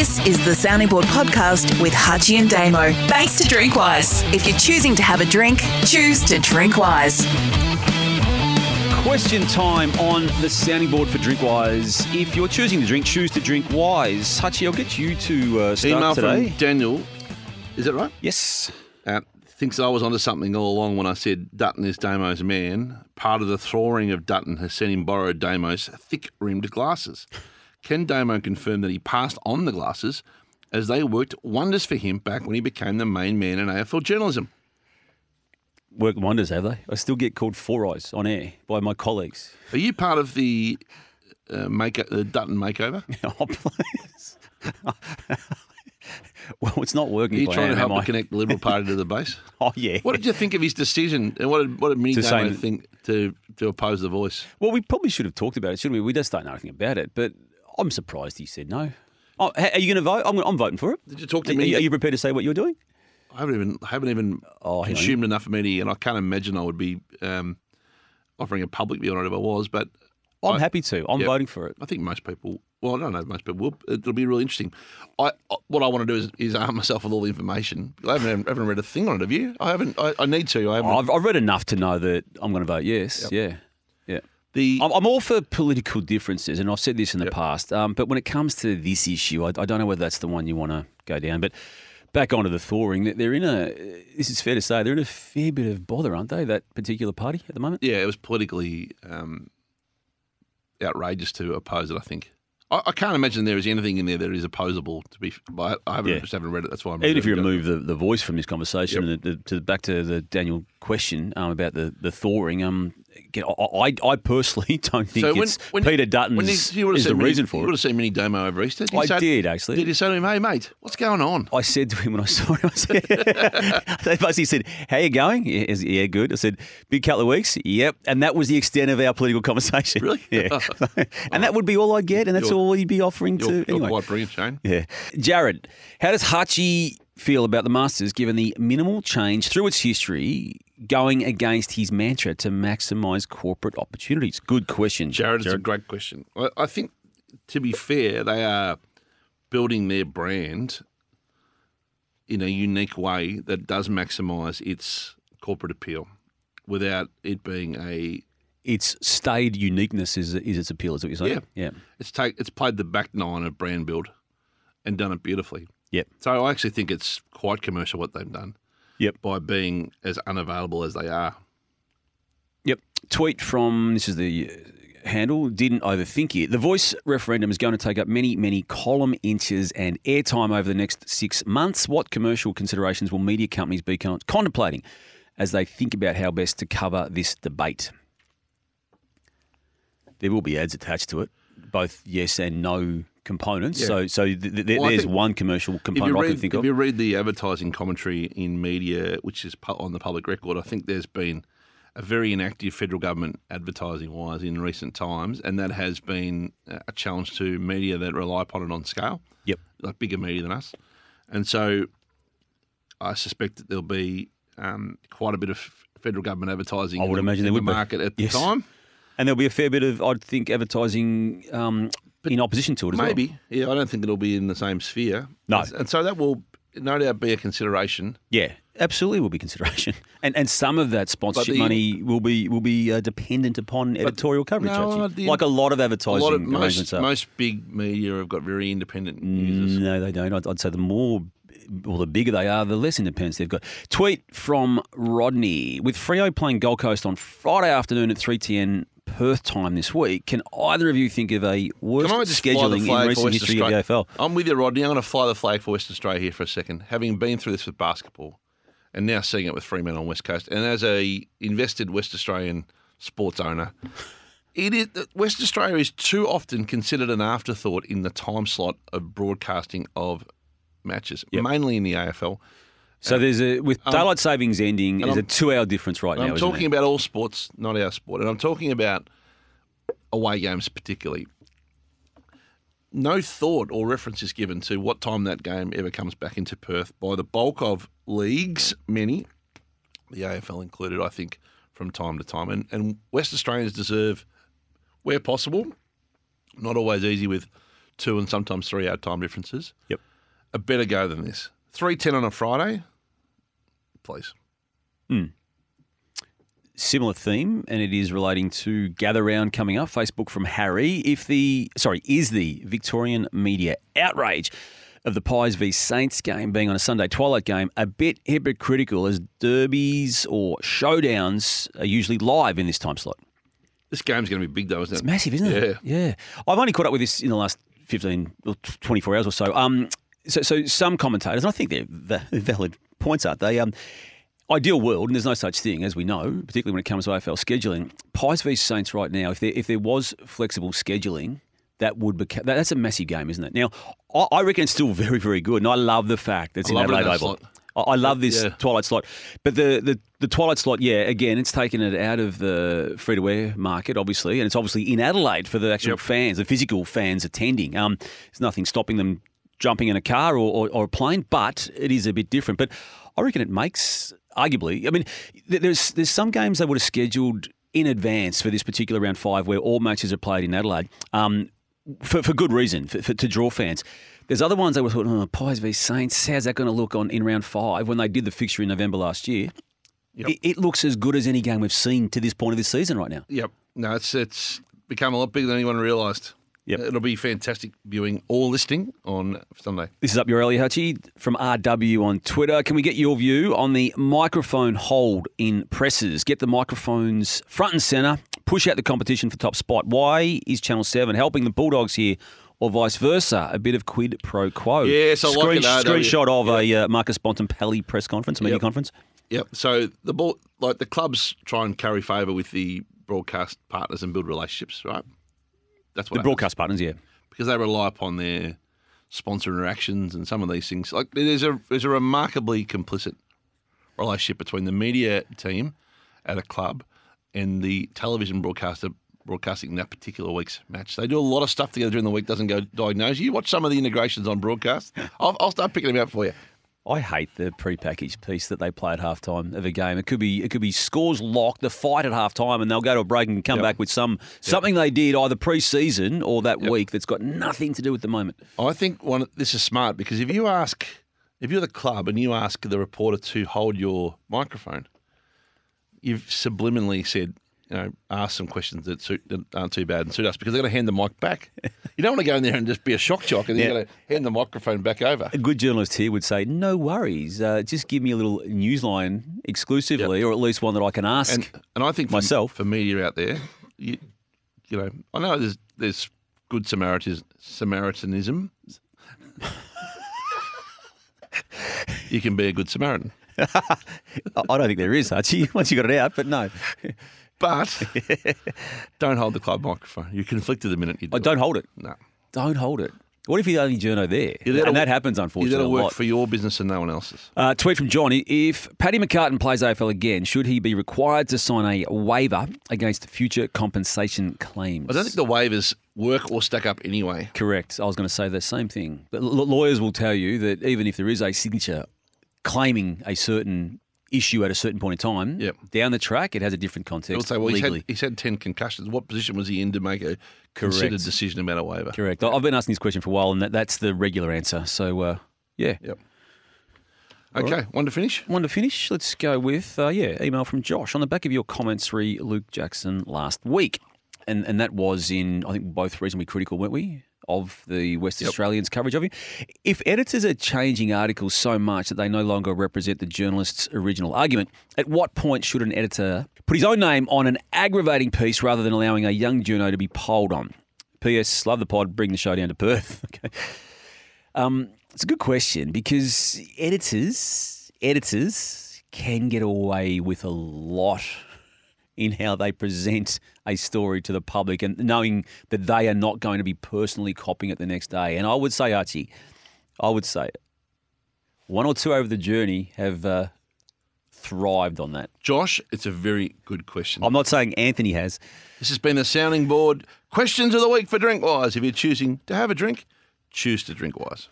This is the Sounding Board podcast with Hutchy and Damo. Thanks to Drinkwise. If you're choosing to have a drink, choose to drink wise. Question time on the sounding board for Drinkwise. If you're choosing to drink, choose to drink wise. Hutchy, I'll get you to uh, start Email today. from Daniel. Is that right? yes. Uh, thinks I was onto something all along when I said Dutton is Damo's man. Part of the thawing of Dutton has seen him borrow Damo's thick rimmed glasses. Can Damo confirmed that he passed on the glasses as they worked wonders for him back when he became the main man in AFL journalism? Work wonders, have they? I still get called Four Eyes on air by my colleagues. Are you part of the uh, make the Dutton makeover? oh, please. well, it's not Are working. you if I trying to help to connect the Liberal Party to the base? Oh, yeah. What did you think of his decision, and what did what did Mini To Damo think to to oppose the voice? Well, we probably should have talked about it, shouldn't we? We just don't know anything about it, but I'm surprised he said no. Oh, are you going to vote? I'm, I'm voting for it. Did you talk to Are, me? are you prepared to say what you're doing? I haven't even haven't even Oh, consumed enough media, and I can't imagine I would be um, offering a public view on it if I was. But I'm I- happy to. I'm Yep. voting for it. I think most people. Well, I don't know if most people will. It'll be really interesting. I what I want to do is, is arm myself with all the information. I haven't haven't read a thing on it. Have you? I haven't. I, I need to. I haven't. I've, I've read enough to know that I'm going to vote yes. Yeah. Yeah. The I'm, all for political differences, and I've said this in the past. Um, but when it comes to this issue, I, I don't know whether that's the one you want to go down. But back onto the thawing, that they're in a. This is fair to say they're in a fair bit of bother, aren't they? That particular party at the moment. yeah, it was politically um, outrageous to oppose it. I think. I, I can't imagine there is anything in there that is opposable. To be, I, I haven't Yeah. just haven't read it. That's why I'm Even if you remove the, the voice from this conversation Yep. and the, the, to back to the Daniel question um, about the the thawing, um, I, I, I personally don't think So when- it's when- Peter Dutton When you, you would have is the reason for you it. would have seen Mini Damo over Easter. Did you I say- did actually. Did you say to him, "Hey, mate, what's going on?" I said to him when I saw him, I said, they basically said, How you going? Yeah, yeah, good. I said, Big couple of weeks? Yep. And that was the extent of our political conversation. Really? Yeah. and that would be all I'd get, and that's You're- all he'd be offering You're, to. you're Anyway. quite brilliant, Shane. Yeah. Jared, how does Hutchy feel about the Masters given the minimal change through its history going against his mantra to maximise corporate opportunities? Good question, Jared, it's a great question. I, I think, to be fair, they are building their brand in a unique way that does maximise its corporate appeal without it being a. Its staid uniqueness is, is its appeal, is what you're saying? Yeah. It's take it's played the back nine of brand build, and done it beautifully. Yep. So I actually think it's quite commercial what they've done Yep. by being as unavailable as they are. Yep. Tweet from this is the uh, handle. Didn't overthink it. The voice referendum is going to take up many, many column inches and airtime over the next six months. What commercial considerations will media companies be con- contemplating as they think about how best to cover this debate? There will be ads attached to it, both yes and no components. Yeah. So, so th- th- Well, there's one commercial component you, I can think if of. you read the advertising commentary in media, which is on the public record, I think there's been a very inactive federal government advertising wise in recent times, and that has been a challenge to media that rely upon it on scale, Yep. like bigger media than us. And so I suspect that there'll be um, quite a bit of federal government advertising I would in, the- imagine there in would the be. market at Yes. the time. And there'll be a fair bit of, I'd think, advertising um, in opposition to it as well. Maybe. Yeah, I don't think it'll be in the same sphere. No. And so that will no doubt be a consideration. Yeah, absolutely will be consideration, and and some of that sponsorship the- money will be will be uh, dependent upon editorial coverage. no, the- like a lot of advertising lot of most, are. most big media have got very independent users. no, they don't. I'd, I'd say the more. Well, the bigger they are, the less independence they've got. Tweet from Rodney. With Freo playing Gold Coast on Friday afternoon at 3.10 Perth time this week, can either of you think of a worst I just fly the scheduling in recent history of the AFL? I'm with you, Rodney. I'm going to fly the flag for Western Australia here for a second. Having been through this with basketball, and now seeing it with Fremantle on West Coast, and as a invested West Australian sports owner, it is West Australia is too often considered an afterthought in the time slot of broadcasting of matches, Yep. mainly in the AFL. So there's a with daylight savings ending, there's a I'm- two-hour difference right now. I'm talking about all sports, not our sport. And I'm talking about away games particularly. No thought or reference is given to what time that game ever comes back into Perth by the bulk of leagues, many, the AFL included, I think, from time to time. And, and West Australians deserve, where possible, not always easy with two and sometimes three hour time differences. Yep. A better go than this. Three ten on a Friday, please. Similar theme, and it is relating to Gather Round coming up. Facebook from Harry. If the sorry is the Victorian media outrage of the Pies v Saints game being on a Sunday twilight game a bit hypocritical as derbies or showdowns are usually live in this time slot. This game's going to be big though, isn't it? It's massive, isn't it? Yeah. Yeah. I've only caught up with this in the last 15 or 24 hours or so. Um, so, so some commentators, and I think they're valid points, aren't they? Um, ideal world, and there's no such thing, as we know, particularly when it comes to AFL scheduling. Pies v Saints right now, if there, if there was flexible scheduling, that would become, that, that's a massive game, isn't it? Now, I, I reckon it's still very, very good, and I love the fact that it's I in it Adelaide Oval. I I love this Yeah. twilight slot, but the, the the twilight slot, yeah, again, it's taken it out of the free to wear market, obviously, and it's obviously in Adelaide for the actual Yep. fans, the physical fans attending. Um, there's nothing stopping them jumping in a car or, or, or a plane, but it is a bit different. But I reckon it makes, arguably, I mean, there's there's some games they would have scheduled in advance for this particular round five where all matches are played in Adelaide. Um, for, for good reason, for, for, to draw fans. There's other ones they were thought, oh, Pies v Saints, how's that going to look on in round five when they did the fixture in November last year? Yep. It, it looks as good as any game we've seen to this point of the season right now. Yep. No, it's it's become a lot bigger than anyone realised. Yep. It'll be fantastic viewing or listening on Sunday. This is Up Your Alley, Hutchy, from RW on Twitter. Can we get your view on the microphone hold in presses? Get the microphones front and centre, push out the competition for top spot. Why is Channel 7 helping the Bulldogs here or vice versa? A bit of quid pro quo. Yes, I like it, RW. Screenshot of a uh, Marcus Bontempelli press conference, media Yep. conference. Yep. So the ball, like the clubs, try and carry favour with the broadcast partners and build relationships, right? That's what The happens. broadcast partners, yeah. because they rely upon their sponsor interactions and some of these things. Like there's a there's a remarkably complicit relationship between the media team at a club and the television broadcaster broadcasting that particular week's match. They do a lot of stuff together during the week. Doesn't go diagnose. You watch some of the integrations on broadcast. I'll, I'll start picking them out for you. I hate the prepackaged piece that they play at halftime of a game. It could be it could be scores locked, the fight at halftime, and they'll go to a break and come Yep. back with some something they did either pre-season or that week that's got nothing to do with the moment. I think one this is smart because if you ask, if you're the club and you ask the reporter to hold your microphone, you've subliminally said, you know, ask some questions that, suit, that aren't too bad and suit us because they're going to hand the mic back. You don't want to go in there and just be a shock jock and Yeah. you're going to hand the microphone back over. A good journalist here would say, "No worries, uh, just give me a little news line exclusively, or at least one that I can ask." And and I think for, Myself. for media out there, you, you know, I know there's there's good Samaritan, Samaritanism. you can be a good Samaritan. I I don't think there is, Hutchy. Once you got it out, but no, But don't hold the club microphone. You're conflicted the minute you do. I don't hold it. No. Don't hold it. What if you're the only journo there? You're there to- and that happens, You unfortunately, got to a work lot. for your business and no one else's. Uh, tweet from Johnny. If Paddy McCartan plays AFL again, should he be required to sign a waiver against future compensation claims? I don't think the waivers work or stack up anyway. Correct. I was going to say the same thing. But l- lawyers will tell you that even if there is a signature claiming a certain issue at a certain point in time, Yep. down the track, it has a different context say, well, he's had, he's had 10 concussions. What position was he in to make a considered Correct. decision about a waiver? Correct. I've been asking this question for a while, and that, that's the regular answer. So, uh, yeah. Yep. Okay, one to finish. One to finish. Let's go with uh, yeah, email from Josh on the back of your comments re Luke Jackson last week, and and that was in I think both reasonably critical, weren't we, of the West Australians coverage of you. If editors are changing articles so much that they no longer represent the journalist's original argument, at what point should an editor put his own name on an aggravating piece rather than allowing a young journo to be polled on? P.S. Love the pod. Bring the show down to Perth. okay. Um, it's a good question because editors, editors can get away with a lot in how they present a story to the public and knowing that they are not going to be personally copying it the next day. And I would say, Hutchy, I would say one or two over the journey have uh, thrived on that. Josh, it's a very good question. I'm not saying Anthony has. This has been the sounding board. Questions of the week for Drinkwise. If you're choosing to have a drink, choose to drink wise.